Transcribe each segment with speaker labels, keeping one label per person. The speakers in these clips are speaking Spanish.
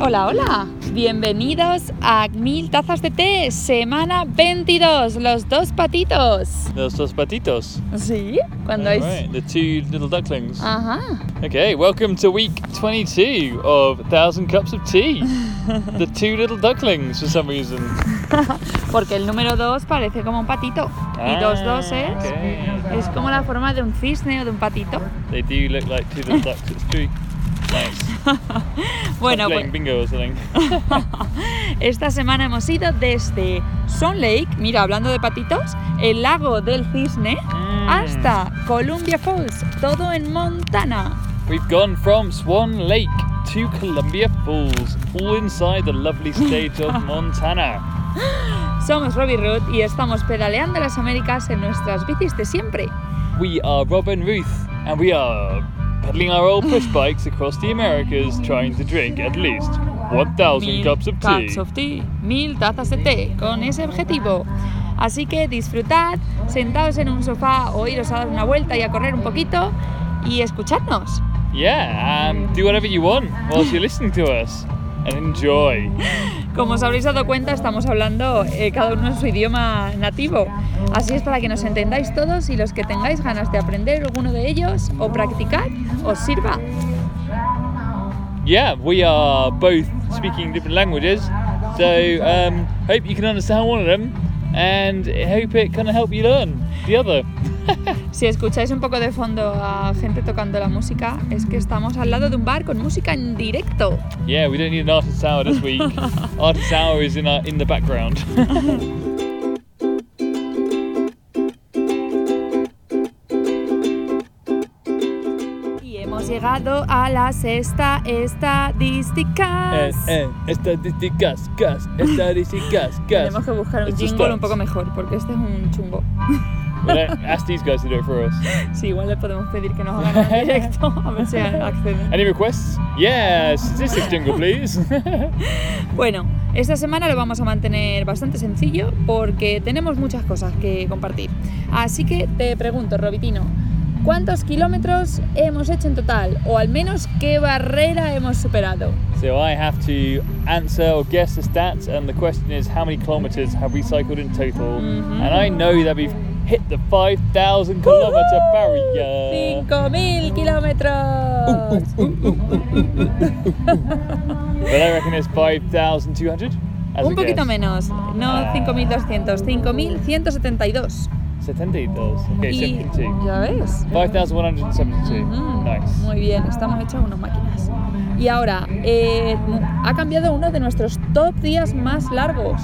Speaker 1: Hola, hola. Bienvenidos a Mil Tazas de Té, semana 22, los dos patitos.
Speaker 2: Los dos patitos.
Speaker 1: ¿Sí? Cuando hay...
Speaker 2: Right, the two little ducklings.
Speaker 1: Ajá.
Speaker 2: Okay, welcome to week 22 of 1000 Cups of Tea. the two little ducklings for some reason.
Speaker 1: Porque el número 2 parece como un patito. Y dos dos es...
Speaker 2: Ah, okay.
Speaker 1: Es como la forma de un cisne o de un patito.
Speaker 2: They do look like two little ducks, it's true.
Speaker 1: Bueno, pues
Speaker 2: bingo
Speaker 1: esta semana hemos ido desde Swan Lake, mira, hablando de patitos, el lago del cisne,
Speaker 2: Mm.
Speaker 1: hasta Columbia Falls, todo en Montana.
Speaker 2: We've gone from Swan Lake to Columbia Falls, all inside the lovely state of Montana.
Speaker 1: Somos Robbie Root y estamos pedaleando las Américas en nuestras bicis de siempre.
Speaker 2: We are Rob and Ruth, and we are pedaling our old push bikes across the Americas, trying to drink at least 1,000 cups of tea.
Speaker 1: cups of tea, mil tazas de té, con ese objetivo. Así que disfrutad, sentados en un sofá o iros a dar una vuelta y a correr un poquito y escuchadnos.
Speaker 2: Yeah, and do whatever you want whilst you're listening to us, enjoy.
Speaker 1: Como os habréis dado cuenta, estamos hablando eh, cada uno en su idioma nativo. Así es para que nos entendáis todos y los que tengáis ganas de aprender alguno de ellos o practicar, os sirva.
Speaker 2: Yeah, we are both speaking different languages, so um, hope you can understand one of them, and hope it can help you learn the other.
Speaker 1: Si escucháis un poco de fondo a gente tocando la música, es que estamos al lado de un bar con música en directo.
Speaker 2: Yeah, we don't need an artist hour this week. artist hour is in our, in the background.
Speaker 1: Y hemos llegado a las esta estadísticas.
Speaker 2: eh, eh, estadísticas, gas, estadísticas, gas.
Speaker 1: Tenemos que buscar un jingle un poco mejor, porque este es un chungo.
Speaker 2: Don't ask these guys to do it for us.
Speaker 1: Sí, igual le podemos pedir que nos hagan en directo, a ver si acceden.
Speaker 2: Any requests? Yes, statistics jingle, please.
Speaker 1: Bueno, esta semana lo vamos a mantener bastante sencillo porque tenemos muchas cosas que compartir. Así que te pregunto, Robitino, ¿cuántos kilómetros hemos hecho en total? O al menos qué barrera hemos superado.
Speaker 2: so I have to answer or guess the stats, and the question is how many kilometers have we cycled in total?
Speaker 1: Mhm.
Speaker 2: And I know that we've hit the 5,000 kilometer barrier.
Speaker 1: 5.000 kilómetros.
Speaker 2: But I reckon it's 5,200. as
Speaker 1: Un poquito
Speaker 2: guess.
Speaker 1: menos, no
Speaker 2: Ah.
Speaker 1: 5.200, 5.172.
Speaker 2: 72. Okay,
Speaker 1: Y
Speaker 2: 72.
Speaker 1: ya ves.
Speaker 2: 5,172.
Speaker 1: Ujú,
Speaker 2: Nice.
Speaker 1: Muy bien, estamos hechos unas máquinas. Y ahora, eh, ha cambiado uno de nuestros top días más largos.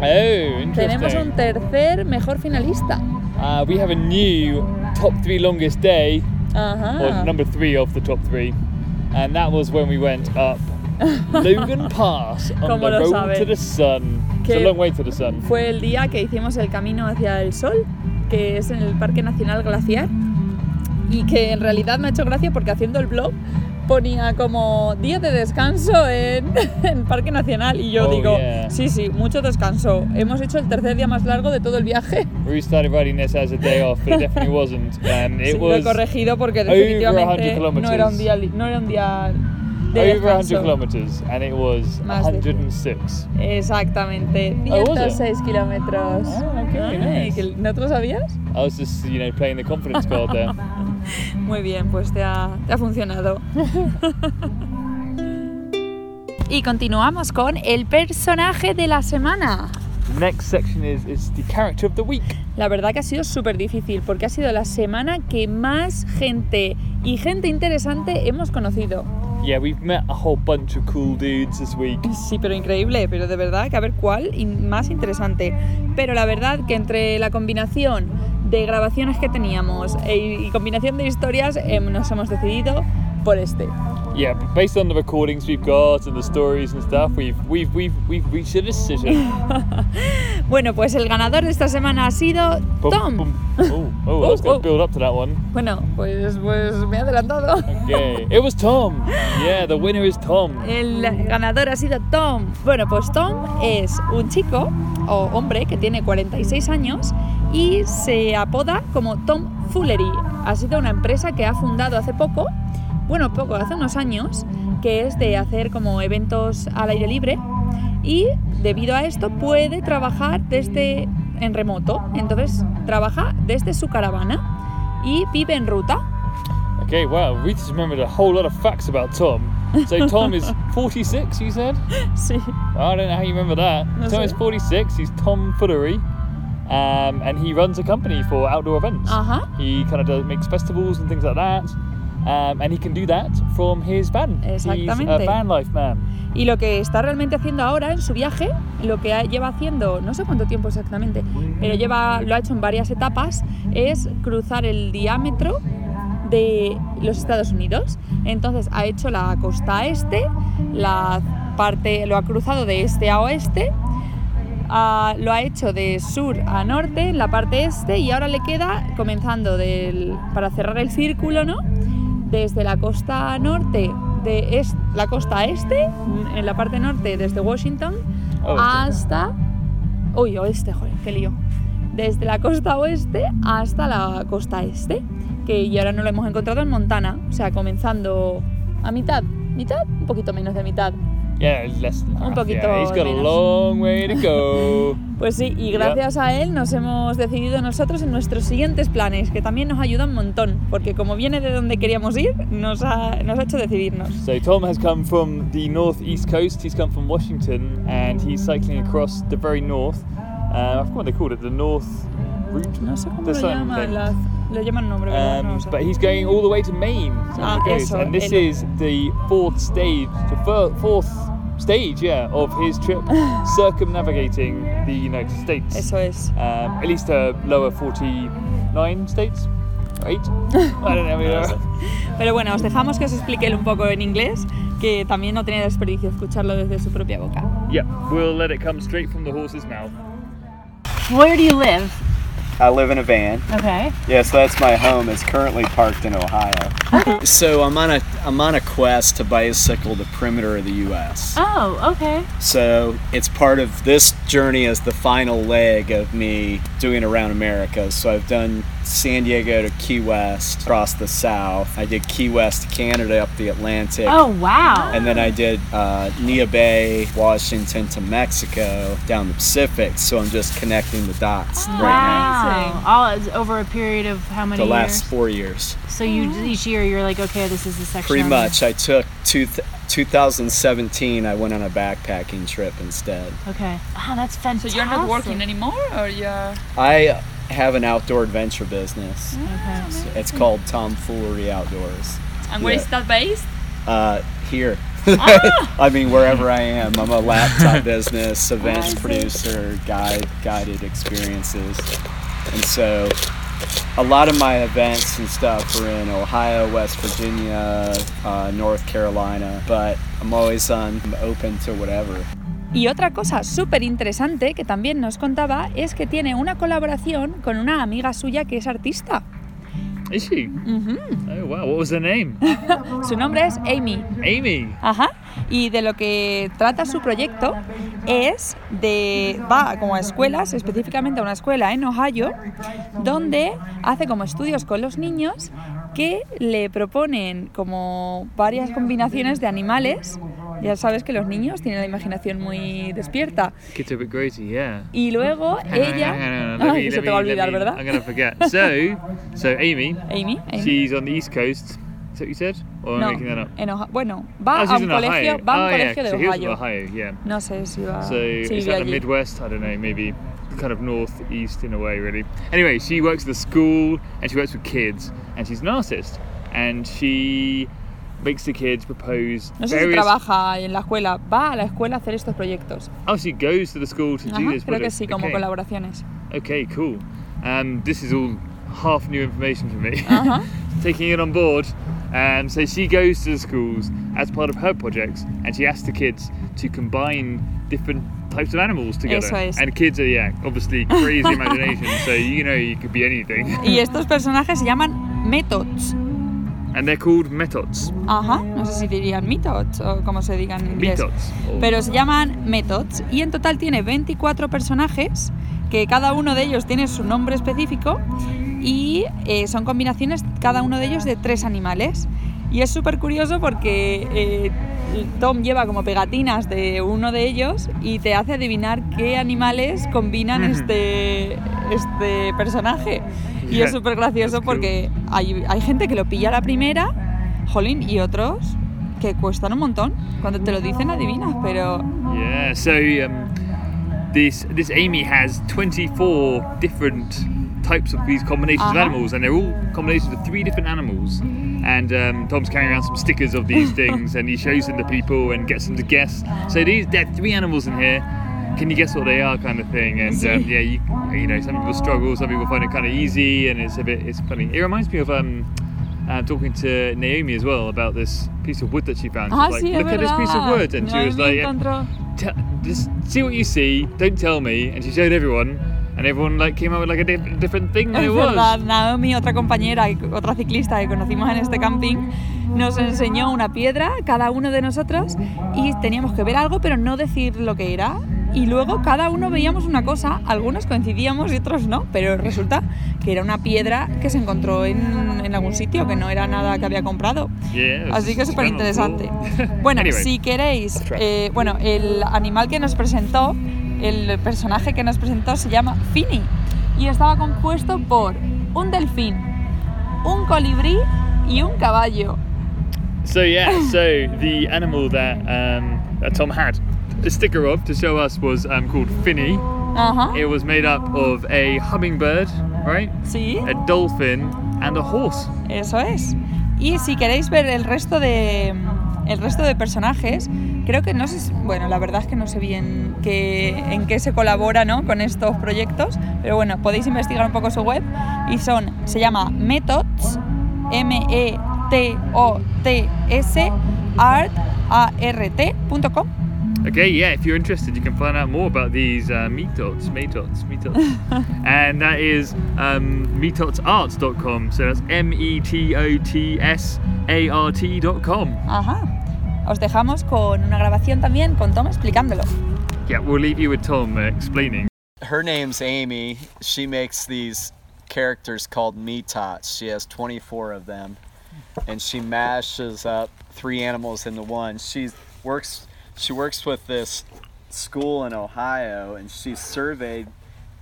Speaker 2: Oh.
Speaker 1: Tenemos un tercer mejor finalista.
Speaker 2: Uh, we have a new top three longest day, or
Speaker 1: Ajá.
Speaker 2: number three of the top three, and that was when we went up Logan Pass on
Speaker 1: ¿Cómo
Speaker 2: the road
Speaker 1: sabe?
Speaker 2: to the sun. It's a long way to the sun.
Speaker 1: Fue el día que hicimos el camino hacia el sol, que es en el Parque Nacional Glaciar, y que en realidad me ha hecho gracia porque haciendo el blog ponía como día de descanso en, en Parque Nacional y yo
Speaker 2: Oh,
Speaker 1: digo,
Speaker 2: yeah.
Speaker 1: sí, sí, mucho descanso. Hemos hecho el tercer día más largo de todo el viaje.
Speaker 2: We started writing this as a day off, but it definitely wasn't. And it
Speaker 1: Sí, lo he
Speaker 2: was
Speaker 1: corregido porque definitivamente
Speaker 2: 100
Speaker 1: no era un día, no era un día de
Speaker 2: over 100
Speaker 1: descanso.
Speaker 2: kilometers, and it was
Speaker 1: Más de-
Speaker 2: 106.
Speaker 1: Exactamente,
Speaker 2: Oh, was it?
Speaker 1: 106 kilómetros.
Speaker 2: Oh, okay, nice.
Speaker 1: ¿No te lo sabías?
Speaker 2: I was just, you know, playing the confidence card there.
Speaker 1: Muy bien, pues te ha, te ha funcionado. y continuamos con el personaje de la semana.
Speaker 2: The next section is, is the character of the week.
Speaker 1: La verdad que ha sido súper difícil porque ha sido la semana que más gente y gente interesante hemos conocido.
Speaker 2: Yeah, we've met a whole bunch of cool dudes this week.
Speaker 1: Sí, pero increíble, pero de verdad que a ver cuál in- más interesante. Pero la verdad que entre la combinación de grabaciones que teníamos e- y combinación de historias em, nos hemos decidido por este.
Speaker 2: Yeah, but based on the recordings we've got and the stories and stuff, we've we've we've we've reached a decision.
Speaker 1: Bueno, pues el ganador de esta semana ha sido
Speaker 2: Boom,
Speaker 1: Tom.
Speaker 2: boom. Oh, oh, I was
Speaker 1: Oh,
Speaker 2: going
Speaker 1: oh.
Speaker 2: to build up to that one.
Speaker 1: Bueno, pues, pues me he adelantado.
Speaker 2: Okay, it was Tom. Yeah, the winner is Tom.
Speaker 1: El ganador ha sido Tom. Bueno, pues Tom es un chico o hombre que tiene 46 años y se apoda como Tom Foolery. Ha sido una empresa que ha fundado hace poco, bueno, poco, hace unos años, que es de hacer como eventos al aire libre y debido a esto puede trabajar desde en remoto. Entonces trabaja desde su caravana y vive en ruta.
Speaker 2: Okay, wow, we just remembered a whole lot of facts about Tom. So Tom is 46, you said?
Speaker 1: Sí.
Speaker 2: I don't know how you remember that.
Speaker 1: No
Speaker 2: Tom
Speaker 1: sé.
Speaker 2: is 46, he's Tom Footery, um, and he runs a company for outdoor events.
Speaker 1: Ajá.
Speaker 2: He kind of does, makes festivals and things like that. Um, and he can do that from his van. He's a
Speaker 1: Exactamente.
Speaker 2: van life man.
Speaker 1: Y lo que está realmente haciendo ahora en su viaje, lo que lleva haciendo, no sé cuánto tiempo exactamente, pero lleva, lo ha hecho en varias etapas, es cruzar el diámetro de los Estados Unidos. Entonces ha hecho la costa este, la parte, lo ha cruzado de este a oeste, lo ha hecho de sur a norte, en la parte este, y ahora le queda, comenzando del, para cerrar el círculo, ¿no? Desde la costa norte, de es- la costa este, en la parte norte desde Washington, hasta... Uy, oeste, joder, qué lío. Desde la costa oeste hasta la costa este, que y ahora no lo hemos encontrado en Montana, o sea, comenzando a mitad, mitad, un poquito menos de mitad.
Speaker 2: Yeah, less than
Speaker 1: Un
Speaker 2: half,
Speaker 1: poquito
Speaker 2: yeah. He's got a
Speaker 1: menos.
Speaker 2: long way to go.
Speaker 1: Pues sí, y gracias a él nos hemos decidido nosotros en nuestros siguientes planes, que también nos ayuda un montón, porque como viene de donde queríamos ir, nos ha, nos ha hecho decidirnos.
Speaker 2: So Tom has come from the northeast coast. He's come from Washington, and he's cycling across the very north. Uh, I forgot what they called it, the North Route.
Speaker 1: No sé cómo
Speaker 2: The
Speaker 1: lo llaman,
Speaker 2: thing.
Speaker 1: la- le llaman nombre, no
Speaker 2: Um,
Speaker 1: sé.
Speaker 2: but he's going all the way to Maine. so
Speaker 1: Ah, eso,
Speaker 2: and this
Speaker 1: el-
Speaker 2: is the fourth stage, the fourth stage, yeah, of his trip circumnavigating the United States.
Speaker 1: Eso es.
Speaker 2: Um, at least uh, lower 49 states, or eight. I don't know. you know.
Speaker 1: Pero bueno, os dejamos que os explique él un poco en inglés, que también no tenía desperdicio escucharlo desde su propia boca.
Speaker 2: Yeah, we'll let it come straight from the horse's mouth.
Speaker 3: Where do you live?
Speaker 4: I live in a van.
Speaker 3: Okay.
Speaker 4: Yes, that's my home. It's currently parked in Ohio. so I'm on a I'm on a quest to bicycle the perimeter of the U.S.
Speaker 3: Oh, okay.
Speaker 4: So it's part of this journey as the final leg of me doing around America. So I've done San Diego to Key West, across the South. I did Key West to Canada up the Atlantic.
Speaker 3: Oh, wow.
Speaker 4: And then I did uh, Nia Bay, Washington to Mexico, down the Pacific. So I'm just connecting the dots right
Speaker 3: wow. All is over a period of how many
Speaker 4: The last
Speaker 3: years?
Speaker 4: four years.
Speaker 3: So you each year you're like, okay, this is the section.
Speaker 4: Pretty much. I took two, 2017. I went on a backpacking trip instead.
Speaker 3: Okay. Wow, that's fantastic.
Speaker 1: So you're not working anymore, or you're...
Speaker 4: I have an outdoor adventure business.
Speaker 3: Okay.
Speaker 4: It's called Tomfoolery Outdoors.
Speaker 1: And where
Speaker 4: Yeah.
Speaker 1: is that based?
Speaker 4: Uh, here.
Speaker 1: Ah!
Speaker 4: I mean, wherever I am. I'm a laptop business, events
Speaker 1: see.
Speaker 4: producer, guide, guided experiences. And so a lot of my events and stuff are in Ohio, West Virginia, uh, North Carolina, but I'm always on, I'm open to whatever.
Speaker 1: Y otra cosa súper interesante que también nos contaba es que tiene una colaboración con una amiga suya que es artista.
Speaker 2: She?
Speaker 1: Ujú.
Speaker 2: Oh wow, what was her name?
Speaker 1: Su nombre es Amy.
Speaker 2: Amy.
Speaker 1: Ajá. Y de lo que trata su proyecto es de. va como a escuelas, específicamente a una escuela en Ohio, donde hace como estudios con los niños que le proponen como varias combinaciones de animales. Ya sabes que los niños tienen la imaginación muy despierta.
Speaker 2: Kids are a bit crazy, yeah.
Speaker 1: Y luego ella. Ay, se te va a olvidar,
Speaker 2: me-
Speaker 1: ¿verdad?
Speaker 2: I'm gonna forget. So, so Amy,
Speaker 1: Amy. Amy.
Speaker 2: she's on the east coast. Is that what you said? Or
Speaker 1: no,
Speaker 2: I making that up?
Speaker 1: en Oha- bueno, va
Speaker 2: oh,
Speaker 1: a un colegio,
Speaker 2: Ohio.
Speaker 1: va a un
Speaker 2: oh, yeah,
Speaker 1: colegio de
Speaker 2: was in
Speaker 1: Ohio.
Speaker 2: Ohio, yeah.
Speaker 1: No sé si va.
Speaker 2: So
Speaker 1: si vive
Speaker 2: like the. Midwest. I don't know, maybe kind of northeast in a way, really. Anyway, she works at the school and she works with kids, and she's an artist, and she makes the kids propose
Speaker 1: No sé si
Speaker 2: various.
Speaker 1: trabaja en la escuela, va a la escuela a hacer estos proyectos.
Speaker 2: oh, she goes to the school to do
Speaker 1: Ajá,
Speaker 2: this
Speaker 1: creo que sí, como
Speaker 2: okay.
Speaker 1: colaboraciones.
Speaker 2: Okay, cool. Um, this is all half new information for me.
Speaker 1: Uh-huh.
Speaker 2: Taking it on board. Um, so she goes to the schools as part of her projects, and she asks the kids to combine different types of animals together.
Speaker 1: Es.
Speaker 2: And kids are, yeah, obviously crazy imagination. So you know you could be anything.
Speaker 1: Y estos personajes se llaman methods.
Speaker 2: And they're called metods.
Speaker 1: Ajá, no sé si dirían methods o como se digan en inglés.
Speaker 2: Metods. or-
Speaker 1: Pero se llaman methods y en total tiene 24 personajes que cada uno de ellos tiene su nombre específico y eh, son combinaciones cada uno de ellos de tres animales. Y es súper curioso porque eh, Tom lleva como pegatinas de uno de ellos y te hace adivinar qué animales combinan
Speaker 2: Ujú.
Speaker 1: este, este personaje. Y es súper gracioso porque hay, hay gente que lo pilla a la primera, jolín, y otros que cuestan un montón. Cuando te lo dicen adivinas, pero
Speaker 2: Yeah, so um, this this Amy has 24 different types of these combinations of animals, and they're all combinations of three different animals. And um, Tom's carrying around some stickers of these things, and he shows them to people and gets them to guess. So these there are three animals in here. Can you guess what they are, kind of thing? And um, yeah, you, you know, some people struggle, some people find it kind of easy, and it's a bit it's funny. It reminds me of um, uh, talking to Naomi as well about this piece of wood that she found.
Speaker 1: Ah, sí,
Speaker 2: like, look at this piece of wood, and she was like, just see what you see. Don't tell me. And she showed everyone, and everyone like came up with like a di- different thing than
Speaker 1: Es
Speaker 2: it was.
Speaker 1: verdad, Naomi, otra compañera, otra ciclista que conocimos en este camping, nos enseñó una piedra, cada uno de nosotros, y teníamos que ver algo, pero no decir lo que era. Y luego cada uno veíamos una cosa, algunos coincidíamos y otros no, pero resulta que era una piedra que se encontró en, en algún sitio, que no era nada que había comprado.
Speaker 2: Was
Speaker 1: Así que es súper interesante.
Speaker 2: cool.
Speaker 1: Bueno,
Speaker 2: Anyway,
Speaker 1: si queréis, eh, bueno, el animal que nos presentó, el personaje que nos presentó se llama Fini y estaba compuesto por un delfín, un colibrí y un caballo.
Speaker 2: So yeah, so the animal that um, that Tom had a sticker of to show us was um, called Finny.
Speaker 1: Ajá.
Speaker 2: It was made up of a hummingbird, right?
Speaker 1: Sí,
Speaker 2: A dolphin and a horse.
Speaker 1: eso es. Y si queréis ver el resto de el resto de personajes, creo que no sé, bueno, la verdad es que no sé bien qué, en qué se colabora, ¿no? con estos proyectos, pero bueno, podéis investigar un poco su web y son se llama Methods M E T O T S art a r t.com.
Speaker 2: Okay, yeah, if you're interested, you can find out more about these uh, metods, metods, metods. and that is um, metodsarts.com. So that's M E T O T S A R T.com.
Speaker 1: Ajá. Os dejamos con una grabación también con Tom explicándolo.
Speaker 2: Yeah, we'll leave you with Tom uh, explaining.
Speaker 4: Her name's Amy. She makes these characters called Metots. She has 24 of them, and she mashes up three animals into one. She works. She works with this school in Ohio, and she surveyed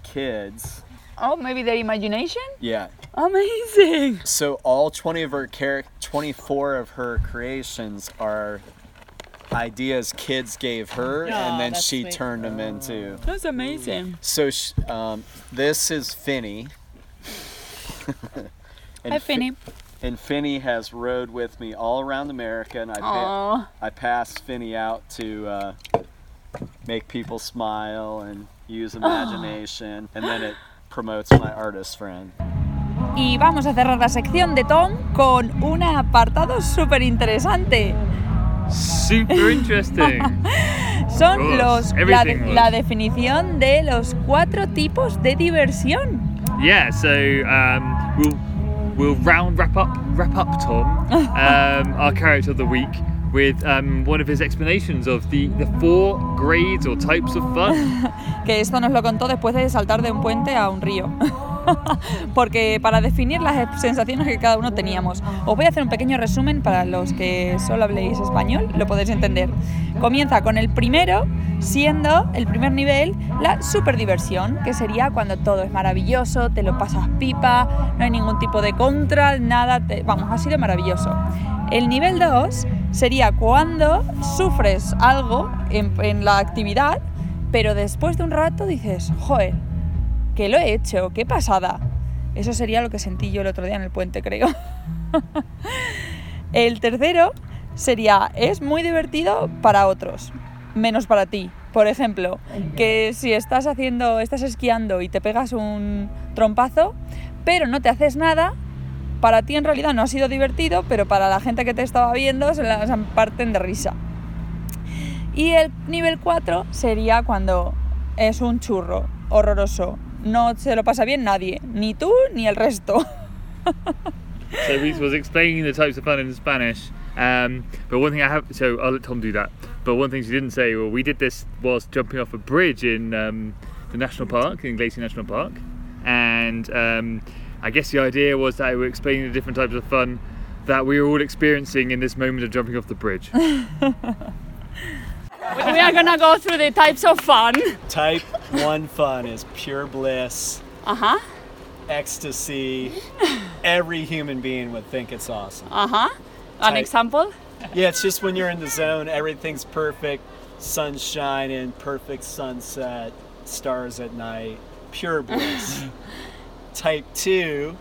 Speaker 4: kids.
Speaker 1: Oh, maybe their imagination?
Speaker 4: Yeah.
Speaker 1: Amazing.
Speaker 4: So all 20 of her char- 24 of her creations are ideas kids gave her,
Speaker 3: Aw,
Speaker 4: and then she
Speaker 3: sweet.
Speaker 4: turned them into.
Speaker 1: That's amazing.
Speaker 4: So sh- um, this is Finny.
Speaker 1: Hi,
Speaker 4: Fi-
Speaker 1: Finny.
Speaker 4: And Finny has rode with me all around America, and I pa-
Speaker 1: Aw.
Speaker 4: I passed Finny out to uh, make people smile and use imagination, and then it promotes my artist friend.
Speaker 1: Y vamos a cerrar la sección de Tom con un apartado súper interesante.
Speaker 2: Super interesting.
Speaker 1: Son
Speaker 2: Was,
Speaker 1: los, la,
Speaker 2: everything
Speaker 1: la definición de los cuatro tipos de diversión.
Speaker 2: yeah, so um, we'll we'll round wrap up wrap up Tom, um, our character of the week, with um, one of his explanations of the the four grades or types of fun.
Speaker 1: Que esto nos lo contó después de saltar de un puente a un río. Porque para definir las sensaciones que cada uno teníamos, os voy a hacer un pequeño resumen para los que solo habléis español, lo podéis entender. Comienza con el primero, siendo el primer nivel la superdiversión, que sería cuando todo es maravilloso, te lo pasas pipa, no hay ningún tipo de contra, nada, vamos, ha sido maravilloso. El nivel 2 sería cuando sufres algo en, en la actividad, pero después de un rato dices, joder, que lo he hecho, qué pasada. Eso sería lo que sentí yo el otro día en el puente, creo. el tercero sería, es muy divertido para otros, menos para ti. Por ejemplo, que si estás haciendo, estás esquiando y te pegas un trompazo, pero no te haces nada, para ti en realidad no ha sido divertido, pero para la gente que te estaba viendo se la se parten de risa. Y el nivel 4 sería cuando es un churro horroroso. No se lo pasa bien nadie, ni tú ni el resto.
Speaker 2: so Reese was explaining the types of fun in Spanish. Um, but one thing I have, so I'll let Tom do that. But one thing she didn't say, well, we did this whilst jumping off a bridge in um, the national park, in Glacier National Park, and um, I guess the idea was that we were explaining the different types of fun that we were all experiencing in this moment of jumping off the bridge.
Speaker 5: We are gonna go through the types of fun.
Speaker 4: Type 1 fun is pure bliss,
Speaker 5: Uh huh.
Speaker 4: ecstasy. Every human being would think it's awesome.
Speaker 5: Uh huh. An
Speaker 4: Type-
Speaker 5: example?
Speaker 4: Yeah, it's just when you're in the zone, everything's perfect, Sunshine and perfect sunset, stars at night, pure bliss. Type 2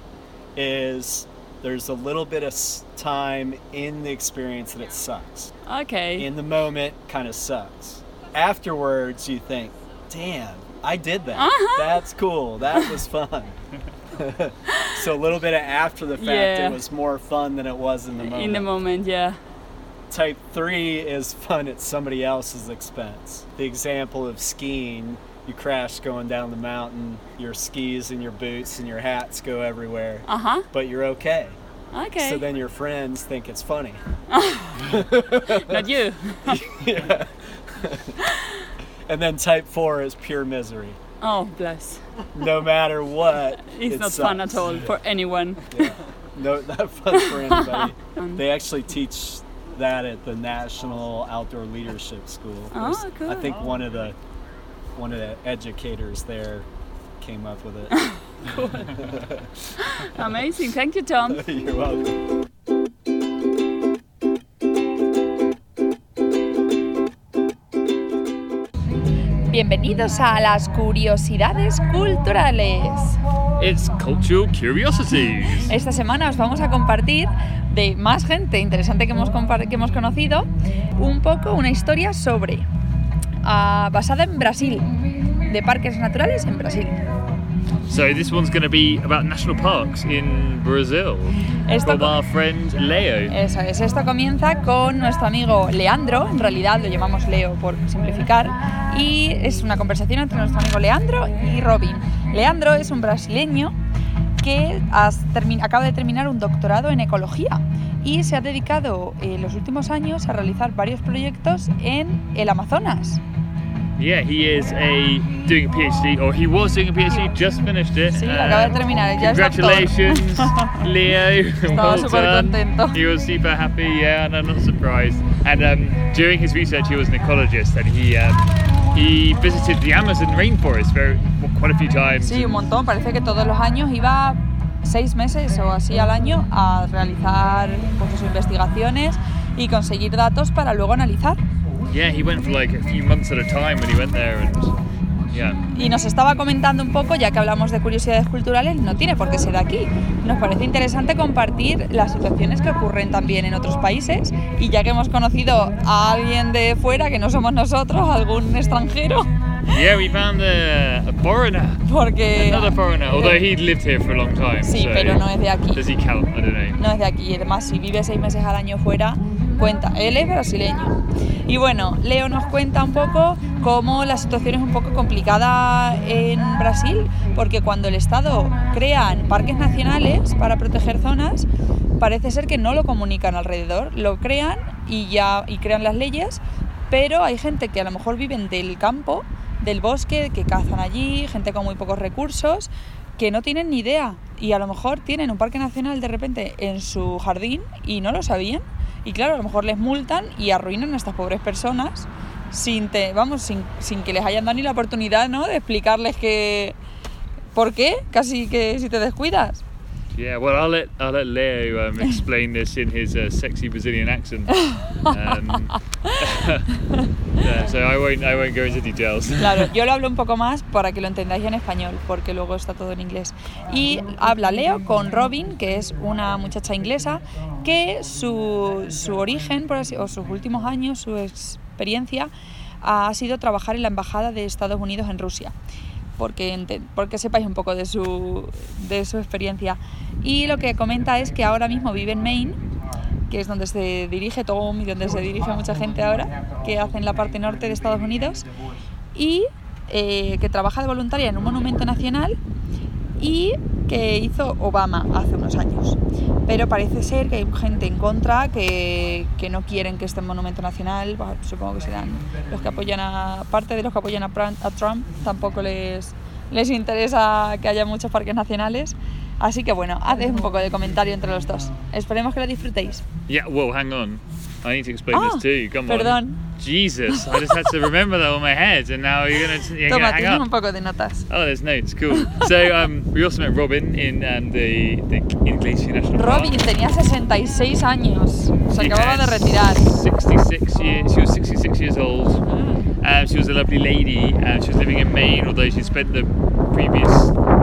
Speaker 4: is there's a little bit of time in the experience that it sucks.
Speaker 5: Okay.
Speaker 4: In the moment, kind of sucks. Afterwards, you think, damn, I did that.
Speaker 5: Uh-huh.
Speaker 4: That's cool. That was fun. so a little bit of after the fact,
Speaker 5: Yeah.
Speaker 4: it was more fun than it was in the moment.
Speaker 5: In the moment, yeah.
Speaker 4: Type 3 is fun at somebody else's expense. The example of skiing, you crash going down the mountain, your skis and your boots and your hats go everywhere,
Speaker 5: Uh huh.
Speaker 4: but you're okay.
Speaker 5: Okay.
Speaker 4: So then your friends think it's funny.
Speaker 5: Not you.
Speaker 4: yeah. And then type 4 is pure misery.
Speaker 5: Oh, bless.
Speaker 4: No matter what,
Speaker 5: It's
Speaker 4: it
Speaker 5: not fun at
Speaker 4: sucks.
Speaker 5: all for anyone.
Speaker 4: Yeah. No, not fun for anybody. Um. they actually teach that at the National Outdoor Leadership School.
Speaker 5: Oh, cool.
Speaker 4: I think one of the one of the educators there came up with it.
Speaker 5: Amazing. Thank you, Tom.
Speaker 4: You're welcome.
Speaker 1: Bienvenidos a las curiosidades culturales.
Speaker 2: It's cultural curiosities.
Speaker 1: Esta semana os vamos a compartir de más gente interesante que hemos, que hemos conocido un poco una historia sobre, ah, basada en Brasil, de parques naturales en Brasil.
Speaker 2: So this one's going to be about national parks in Brazil
Speaker 1: Esto
Speaker 2: from our friend Leo.
Speaker 1: Eso es, esto comienza con nuestro amigo Leandro, en realidad lo llamamos Leo por simplificar, y es una conversación entre nuestro amigo Leandro y Robin. Leandro es un brasileño que acaba de terminar un doctorado en ecología y se ha dedicado en los últimos años a realizar varios proyectos en el Amazonas.
Speaker 2: Yeah, he is a doing a PhD, or he was doing a PhD, just finished it.
Speaker 1: Sí, lo acaba de terminar, ya.
Speaker 2: Congratulations, Leo.
Speaker 1: Estaba
Speaker 2: well
Speaker 1: súper
Speaker 2: done.
Speaker 1: contento.
Speaker 2: He was super happy. Yeah, and I'm not surprised. And um, during his research, he was an ecologist, and he um, he visited the Amazon rainforest very quite a few times.
Speaker 1: Sí, un montón. Parece que todos los años iba seis meses o así al año a realizar pues, sus investigaciones y conseguir datos para luego analizar.
Speaker 2: Yeah, he went for like a few months at a time when he went there, and yeah.
Speaker 1: Y nos estaba comentando un poco, ya que hablamos de curiosidades culturales, no tiene por qué ser aquí. Nos parece interesante compartir las situaciones que ocurren también en otros países y ya que hemos conocido a alguien de fuera, que no somos nosotros, algún extranjero,
Speaker 2: Yeah, we found a, a foreigner.
Speaker 1: porque...
Speaker 2: Another foreigner, although he'd lived here for a long time.
Speaker 1: Sí,
Speaker 2: so
Speaker 1: pero no es de aquí.
Speaker 2: Does he count? I don't know.
Speaker 1: no es de aquí. Además, si vive seis meses al año fuera, Él es brasileño. Y bueno, Leo nos cuenta un poco cómo la situación es un poco complicada en Brasil, porque cuando el Estado crean parques nacionales para proteger zonas, parece ser que no lo comunican alrededor. Lo crean y ya y crean las leyes, pero hay gente que a lo mejor viven del campo, del bosque, que cazan allí, gente con muy pocos recursos, que no tienen ni idea y a lo mejor tienen un parque nacional de repente en su jardín y no lo sabían y claro, a lo mejor les multan y arruinan a estas pobres personas sin te, vamos, sin, sin que les hayan dado ni la oportunidad, ¿no? de explicarles que ¿por qué? Casi que si te descuidas.
Speaker 2: Yeah, well, I'll let I'll let Leo um, explain this in his uh, sexy Brazilian accent. Um, yeah, so I won't I won't go into details.
Speaker 1: Claro, yo lo hablo un poco más para que lo entendáis en español, porque luego está todo en inglés. Y habla Leo con Robin, que es una muchacha inglesa, que su, su origen, por así, o sus últimos años, su experiencia, ha sido trabajar en la Embajada de Estados Unidos en Rusia. Porque, porque sepáis un poco de su, de su experiencia. Y lo que comenta es que ahora mismo vive en Maine, que es donde se dirige Tom y donde se dirige mucha gente ahora, que hace en la parte norte de Estados Unidos, y eh, que trabaja de voluntaria en un monumento nacional y que hizo Obama hace unos años. Pero parece ser que hay gente en contra que, que no quieren que esté en monumento nacional, bah, supongo que serán los que apoyan a, parte de los que apoyan a, a Trump, tampoco les, les interesa que haya muchos parques nacionales. Así que bueno, haced un poco de comentario entre los dos. Esperemos que lo disfrutéis.
Speaker 2: Yeah, well, hang on. I need to explain
Speaker 1: Ah,
Speaker 2: this too. Come
Speaker 1: perdón.
Speaker 2: on. Jesus, I just had to remember that on my head, and now you're gonna, you're
Speaker 1: Toma,
Speaker 2: gonna hang up.
Speaker 1: un poco de notas.
Speaker 2: Oh, there's notes. Cool. so um, we also met Robin in um, the the in Glacier National
Speaker 1: Robin
Speaker 2: Park.
Speaker 1: tenía 66 años. Se acababa de retirar.
Speaker 2: 66 years. She was 66 years old. Um, she was a lovely lady. Uh, she was living in Maine, although she spent the previous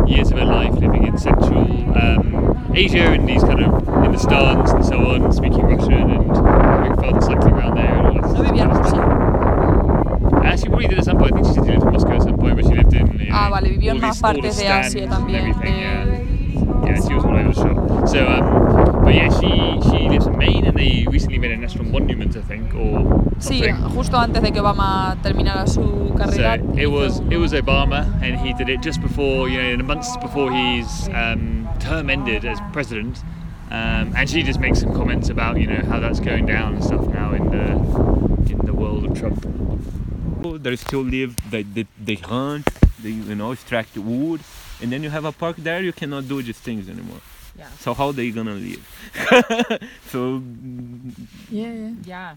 Speaker 2: years of her life living in Central um, Asia and these kind of in the stands and so on, speaking Russian and having fun cycling around there. And all that
Speaker 1: ¿No vivía en
Speaker 2: kind of
Speaker 1: Rusia?
Speaker 2: stuff. Uh, she probably did at some point. I think she did live in Moscow at some point, but she lived in. You know,
Speaker 1: Ah, vale, vivió en más partes de Asia también.
Speaker 2: everything, yeah. Yeah, she was all over the shop. So, um, but yeah, she she lives in Maine, and they recently made a national monument, I think, or
Speaker 1: Sí,
Speaker 2: something.
Speaker 1: justo antes de que Obama terminara su carrera.
Speaker 2: So it was it was Obama, and he did it just before you know, in the months before his um, term ended as president. Um, and she just makes some comments about you know how that's going down and stuff now in the in the world of Trump.
Speaker 6: They still live, they, they, they hunt, they you know extract wood, and then you have a park there. You cannot do these things anymore.
Speaker 3: Yeah.
Speaker 6: So how they gonna live? so
Speaker 1: Yeah, yeah.
Speaker 3: Yeah.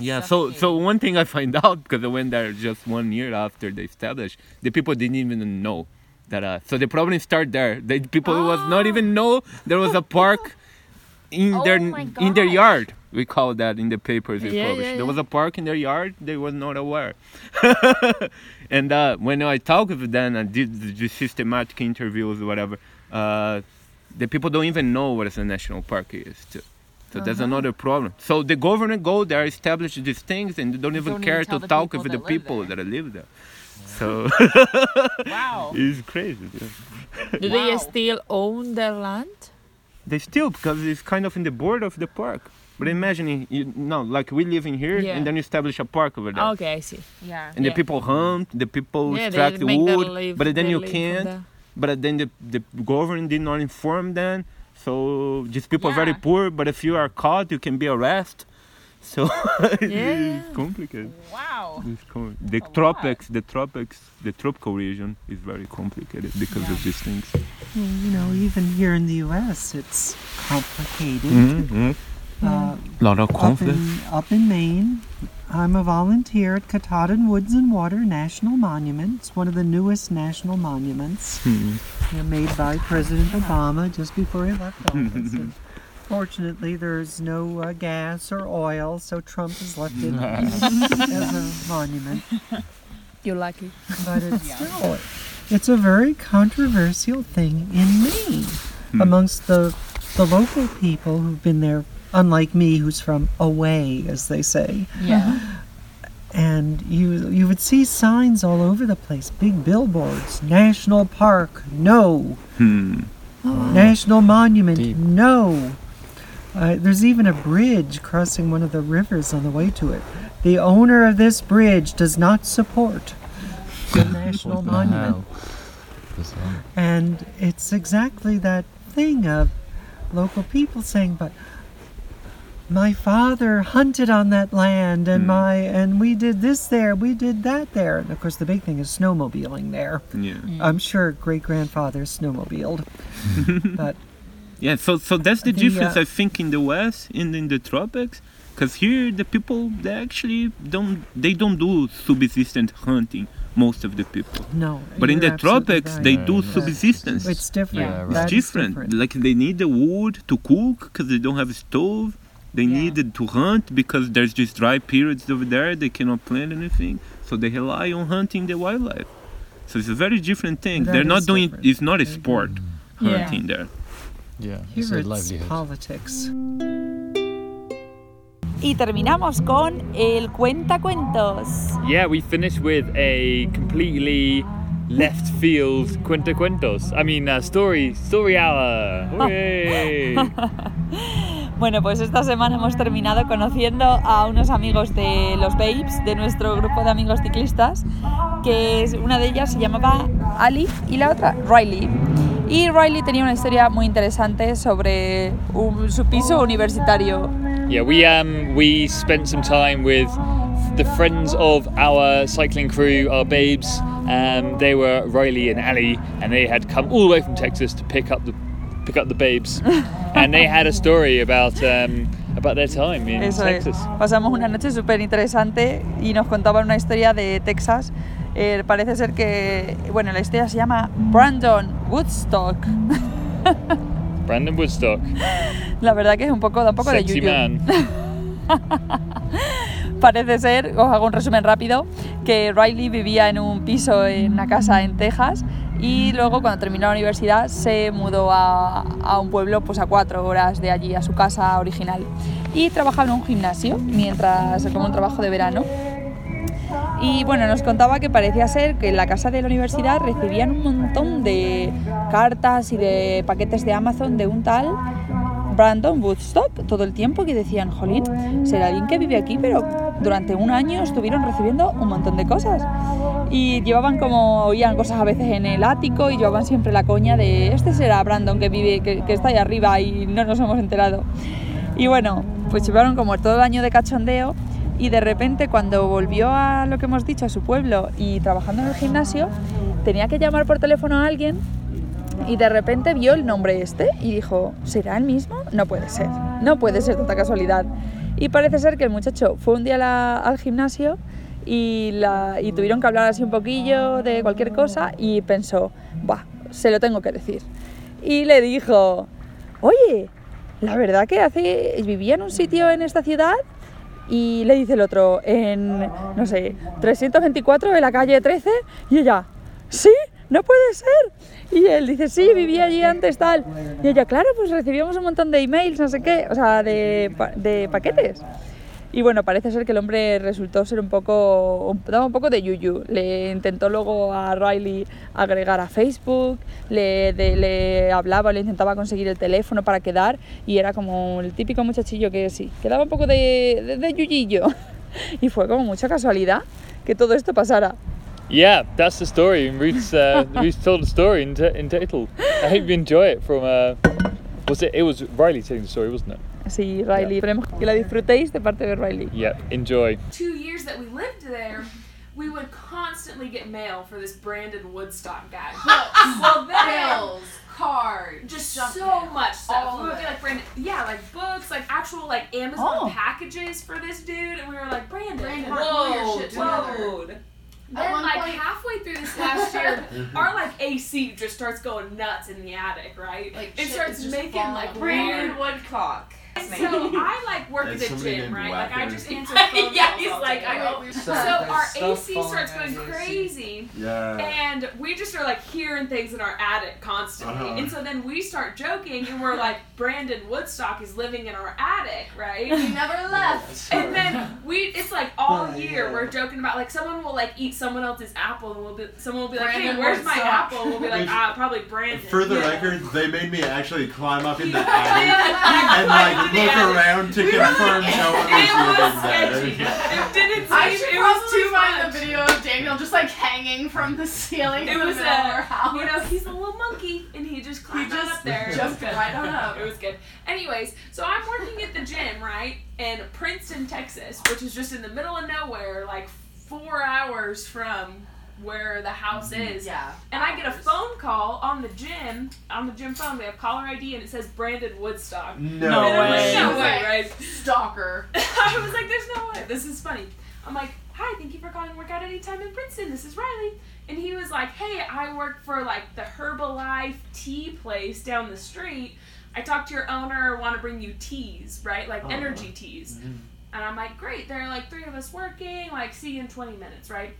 Speaker 6: yeah. So so one thing I find out because I went there just one year after they established, the people didn't even know that. Uh, so the problem start there. The people was not even know there was a park in
Speaker 3: Oh
Speaker 6: their in their yard. We call that in the papers we
Speaker 1: Yeah,
Speaker 6: published.
Speaker 1: yeah,
Speaker 6: There was a park in their yard. They was not aware. and uh, when I talk with them, I did the the systematic interviews, whatever. Uh, the people don't even know what a national park is. Too. So that's
Speaker 3: Uh-huh.
Speaker 6: another problem. So the government go there, establish these things, and they don't even
Speaker 3: Don't
Speaker 6: care
Speaker 3: even
Speaker 6: to talk with the people
Speaker 3: there.
Speaker 6: that live there. So
Speaker 3: Wow.
Speaker 6: it's crazy. yeah.
Speaker 1: Do they still own their land?
Speaker 6: They still because it's kind of in the border of the park. But imagine you know, like we live in here,
Speaker 1: Yeah.
Speaker 6: and then you establish a park over there.
Speaker 1: Okay, I see.
Speaker 3: Yeah.
Speaker 6: And
Speaker 1: Yeah.
Speaker 6: the people hunt, the people
Speaker 1: Yeah,
Speaker 6: extract
Speaker 1: they make their
Speaker 6: wood,
Speaker 1: live-
Speaker 6: but then you can't.
Speaker 1: there.
Speaker 6: But then the, the government did not inform them. So these people are very poor, but if you are caught, you can be arrested. So
Speaker 1: Yeah.
Speaker 6: it's complicated.
Speaker 3: Wow.
Speaker 6: It's com- the
Speaker 3: lot.
Speaker 6: tropics, the tropics, the tropical region is very complicated because of these things.
Speaker 7: You know, even here in the U.S., it's complicated.
Speaker 6: Mm-hmm.
Speaker 7: Uh,
Speaker 6: lot of
Speaker 7: up, in, up in Maine, I'm a volunteer at Katahdin Woods and Water National Monument. It's one of the newest national monuments.
Speaker 6: Hmm.
Speaker 7: They're made by President Obama just before he left office. And fortunately, there's no uh, gas or oil, so Trump has left it as a monument.
Speaker 1: You're lucky.
Speaker 7: but it's still it's a very controversial thing in Maine amongst the the local people who've been there unlike me who's from away as they say.
Speaker 3: Yeah.
Speaker 7: and you you would see signs all over the place. Big billboards. National park no.
Speaker 6: Hmm.
Speaker 7: national monument
Speaker 4: Deep.
Speaker 7: no. Uh, there's even a bridge crossing one of the rivers on the way to it. The owner of this bridge does not support the national monument and it's exactly that thing of local people saying, but my father hunted on that land and my and we did this there, we did that there. And of course the big thing is snowmobiling there.
Speaker 6: Yeah.
Speaker 7: I'm sure great grandfather snowmobiled. but
Speaker 6: Yeah, so so that's the,
Speaker 7: The,
Speaker 6: difference
Speaker 7: uh,
Speaker 6: I think in the west and in the tropics, because here the people they actually don't they don't do subsistence hunting. Most of the people,
Speaker 7: no.
Speaker 6: but in the tropics
Speaker 7: right.
Speaker 6: they do subsistence.
Speaker 7: It's different.
Speaker 3: Yeah,
Speaker 6: It's
Speaker 7: That is
Speaker 6: different. Like they need the wood to cook because they don't have a stove. They
Speaker 3: Yeah.
Speaker 6: need it to hunt because there's just dry periods over there. They cannot plant anything, so they rely on hunting the wildlife. So it's a very different thing.
Speaker 7: That
Speaker 6: They're not doing.
Speaker 7: different.
Speaker 6: It's not a sport mm.
Speaker 1: Yeah.
Speaker 6: hunting there.
Speaker 4: Yeah, it's
Speaker 7: Here
Speaker 4: a
Speaker 7: it's
Speaker 4: livelihood.
Speaker 7: politics.
Speaker 1: Y terminamos con el cuentacuentos.
Speaker 2: Yeah, we finished with a completely left field cuenta cuentos. I mean, uh, story story hour.
Speaker 1: Bueno, pues esta semana hemos terminado conociendo a unos amigos de los Babes, de nuestro grupo de amigos ciclistas, que una de ellas se llamaba Ali y la otra Riley. Y Riley tenía una historia muy interesante sobre un- su piso universitario.
Speaker 2: Yeah, we um we spent some time with the friends of our cycling crew, our babes. Um, they were Riley and Ali, and they had come all the way from Texas to pick up the pick up the babes, and they had a story about um, about their time in
Speaker 1: Eso es.
Speaker 2: Texas.
Speaker 1: Pasamos una noche súper interesante y nos contaban una historia de Texas. Eh, parece ser que, bueno, la historia se llama Brandon Woodstock.
Speaker 2: Brandon Woodstock,
Speaker 1: La verdad que es un poco, da un poco de yuyu. Parece ser, os hago un resumen rápido, que Riley vivía en un piso en una casa en Texas y luego cuando terminó la universidad se mudó a, a un pueblo pues a cuatro horas de allí, a su casa original. Y trabajaba en un gimnasio mientras, como un trabajo de verano. Y bueno, nos contaba que parecía ser que en la casa de la universidad recibían un montón de cartas y de paquetes de Amazon de un tal Brandon Woodstock todo el tiempo que decían, jolín, será alguien que vive aquí, pero durante un año estuvieron recibiendo un montón de cosas. Y llevaban como, oían cosas a veces en el ático y llevaban siempre la coña de, este será Brandon que vive, que, que está ahí arriba y no nos hemos enterado. Y bueno, pues llevaron como todo el año de cachondeo y de repente cuando volvió a lo que hemos dicho, a su pueblo y trabajando en el gimnasio, tenía que llamar por teléfono a alguien y de repente vio el nombre este y dijo, ¿será el mismo? No puede ser, no puede ser tanta casualidad. Y parece ser que el muchacho fue un día al gimnasio y, la- y tuvieron que hablar así un poquillo de cualquier cosa y pensó, va, se lo tengo que decir. Y le dijo, oye, la verdad que hace, vivía en un sitio en esta ciudad y le dice el otro, en, no sé, 324 de la calle 13 y ella, ¿sí? No puede ser. Y él dice, sí, vivía allí antes, tal. Y ella, claro, pues recibíamos un montón de emails, no sé qué, o sea, de, de paquetes. Y bueno, parece ser que el hombre resultó ser un poco, daba un poco de yuyu. Le intentó luego a Riley agregar a Facebook, le, de- le hablaba, le intentaba conseguir el teléfono para quedar y era como el típico muchachillo que sí, que daba un poco de, de, de yuyillo. Y fue como mucha casualidad que todo esto pasara.
Speaker 2: Yeah, that's the story. Ruth's uh, Ruth's told the story in, in total. I hope you enjoy it. From uh, was it? It was Riley telling the story, wasn't it?
Speaker 1: Sí, Riley, esperemos que la disfrutéis de parte de Riley.
Speaker 2: Yep. Enjoy.
Speaker 3: two years that we lived there, we would constantly get mail for this Brandon Woodstock guy. well, then,
Speaker 8: Bills, cards,
Speaker 3: just so
Speaker 8: mail,
Speaker 3: much stuff.
Speaker 8: all
Speaker 3: We would
Speaker 8: it.
Speaker 3: get like Brandon, yeah, like books, like actual like Amazon
Speaker 1: Oh.
Speaker 3: packages for this dude, and we were like, Brandon,
Speaker 8: Brandon,
Speaker 3: come on, your
Speaker 8: whoa,
Speaker 3: shit together. Then like
Speaker 8: point-
Speaker 3: halfway through this last year, mm-hmm. our like AC just starts going nuts in the attic, right?
Speaker 8: Like
Speaker 3: it starts making like
Speaker 8: apart.
Speaker 3: Brandon
Speaker 8: Woodcock.
Speaker 3: So I like work at the gym,
Speaker 9: named
Speaker 3: right? Like I just answer phone
Speaker 8: yeah, he's
Speaker 3: all
Speaker 8: like,
Speaker 3: day.
Speaker 8: I go.
Speaker 3: So
Speaker 9: There's
Speaker 3: our AC starts going
Speaker 9: AC.
Speaker 3: crazy.
Speaker 9: Yeah.
Speaker 3: And we just are like hearing things in our attic constantly.
Speaker 9: Uh-huh.
Speaker 3: And so then we start joking and we're like, Brandon Woodstock is living in our attic, right?
Speaker 8: He never left.
Speaker 3: And then we, it's like all
Speaker 9: Oh,
Speaker 3: year
Speaker 9: yeah.
Speaker 3: we're joking about like someone will like eat someone else's apple and we'll be someone will be like,
Speaker 8: Brandon
Speaker 3: hey, where's my apple? And we'll be like, ah, probably Brandon.
Speaker 9: For the
Speaker 3: Yeah.
Speaker 9: record, they made me actually climb up in the attic and like
Speaker 3: Yeah.
Speaker 9: look around to confirm no one
Speaker 3: It was
Speaker 9: was
Speaker 3: sketchy.
Speaker 9: living there.
Speaker 3: It didn't seem,
Speaker 8: I should
Speaker 3: it was
Speaker 8: probably
Speaker 3: too
Speaker 8: find
Speaker 3: much.
Speaker 8: the video of Daniel just like hanging from the ceiling
Speaker 3: It
Speaker 8: in the
Speaker 3: was
Speaker 8: middle of our
Speaker 3: a,
Speaker 8: house.
Speaker 3: you know, he's a little monkey, and he just climbed on
Speaker 8: just
Speaker 3: up there. It
Speaker 8: jumped
Speaker 3: was good.
Speaker 8: right on up.
Speaker 3: It was good. Anyways, so I'm working at the gym, right, in Princeton, Texas, which is just in the middle of nowhere, like four hours from where the house mm-hmm. is.
Speaker 8: yeah.
Speaker 3: And I get a phone call on the gym, on the gym phone. We have caller ID, and it says Brandon Woodstock.
Speaker 9: No,
Speaker 1: No
Speaker 3: And I'm like,
Speaker 1: way.
Speaker 3: no way, right?
Speaker 8: Stalker.
Speaker 3: I was like, there's no way. This is funny. I'm like, hi, thank you for calling Workout Anytime in Princeton. This is Riley. And he was like, hey, I work for like the Herbalife tea place down the street. I talked to your owner, want to bring you teas, right? Like
Speaker 9: Oh.
Speaker 3: energy teas. Mm-hmm. And I'm like, great, there are like three of us working, like, see you in 20 minutes, right?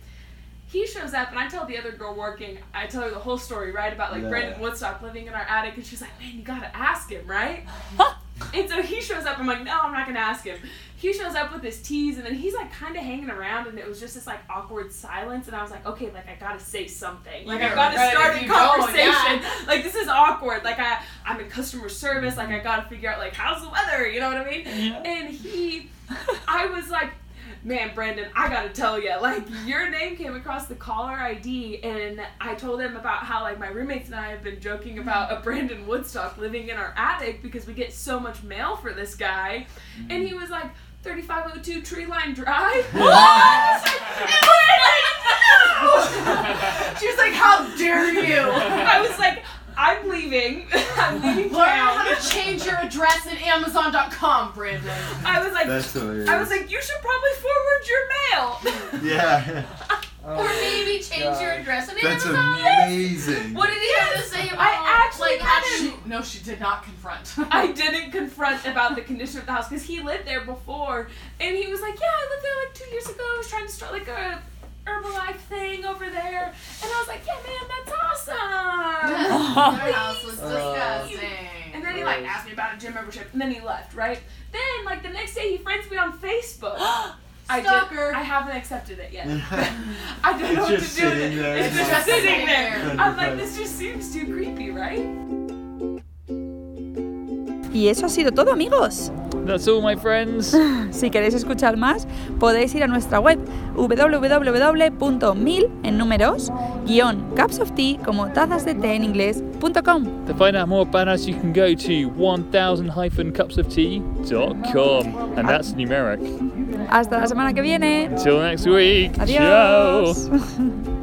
Speaker 3: He shows up and I tell the other girl working, I tell her the whole story, right? About like
Speaker 9: Yeah.
Speaker 3: Brandon Woodstock living in our attic, and she's like, man, you gotta ask him, right? And so he shows up. I'm like, no, I'm not gonna ask him. He shows up with his teas, and then he's like kind of hanging around, and it was just this like awkward silence. And I was like, okay, like I gotta say something. Like I gotta
Speaker 8: right,
Speaker 3: start a conversation.
Speaker 8: yeah.
Speaker 3: Like this is awkward. Like I, I'm in customer service. Like I gotta figure out like how's the weather. You know what I mean? And he, I was like. Man, Brandon, I gotta tell you, like your name came across the caller ID, and I told him about how like my roommates and I have been joking mm-hmm. about a Brandon Woodstock living in our attic because we get so much mail for this guy, and he mm-hmm. was like. 3502 Tree Line Drive.
Speaker 8: She was like, "How dare you!"
Speaker 3: I was like, I'm leaving. I'm leaving
Speaker 8: Learn how to change your address at Amazon.com, Brandon.
Speaker 3: I was like,
Speaker 9: That's hilarious.
Speaker 3: I was like, you should probably forward your mail.
Speaker 9: yeah, oh
Speaker 8: or maybe change your address at
Speaker 9: that's
Speaker 8: Amazon.
Speaker 9: That's amazing.
Speaker 8: What did he have to say about
Speaker 3: I actually
Speaker 8: like, how
Speaker 3: kind
Speaker 8: she, No, she did not confront.
Speaker 3: I didn't confront about the condition of the house because he lived there before, and he was like, "Yeah, I lived there like two years ago. I was trying to start like a Herbalife thing over there," and I was like, "Yeah, man, that's awesome."
Speaker 8: Their house was
Speaker 3: Uh,
Speaker 8: disgusting.
Speaker 3: And then he like asked me about a gym membership, and then he left. Right? Then like the next day, he friends me on Facebook. I did-
Speaker 8: Stalker.
Speaker 3: I haven't accepted it yet. I don't know
Speaker 9: It's
Speaker 3: what
Speaker 9: just
Speaker 3: to do with
Speaker 9: sitting
Speaker 3: it.
Speaker 9: there.
Speaker 3: It's just
Speaker 8: Just
Speaker 3: sitting
Speaker 8: sitting
Speaker 3: there.
Speaker 8: there.
Speaker 3: I'm like, this just seems too creepy, right?
Speaker 1: Y eso ha sido todo, amigos.
Speaker 2: That's all, my friends.
Speaker 1: Si queréis escuchar más, podéis ir a nuestra web www.mil en números guion cups of tea como tazas de té en inglés.com.
Speaker 2: to find out more about us, you can go to 1000-cupsoftea.com, and that's numeric.
Speaker 1: Hasta la semana que viene.
Speaker 2: Until next week.
Speaker 1: Adiós.
Speaker 2: Ciao.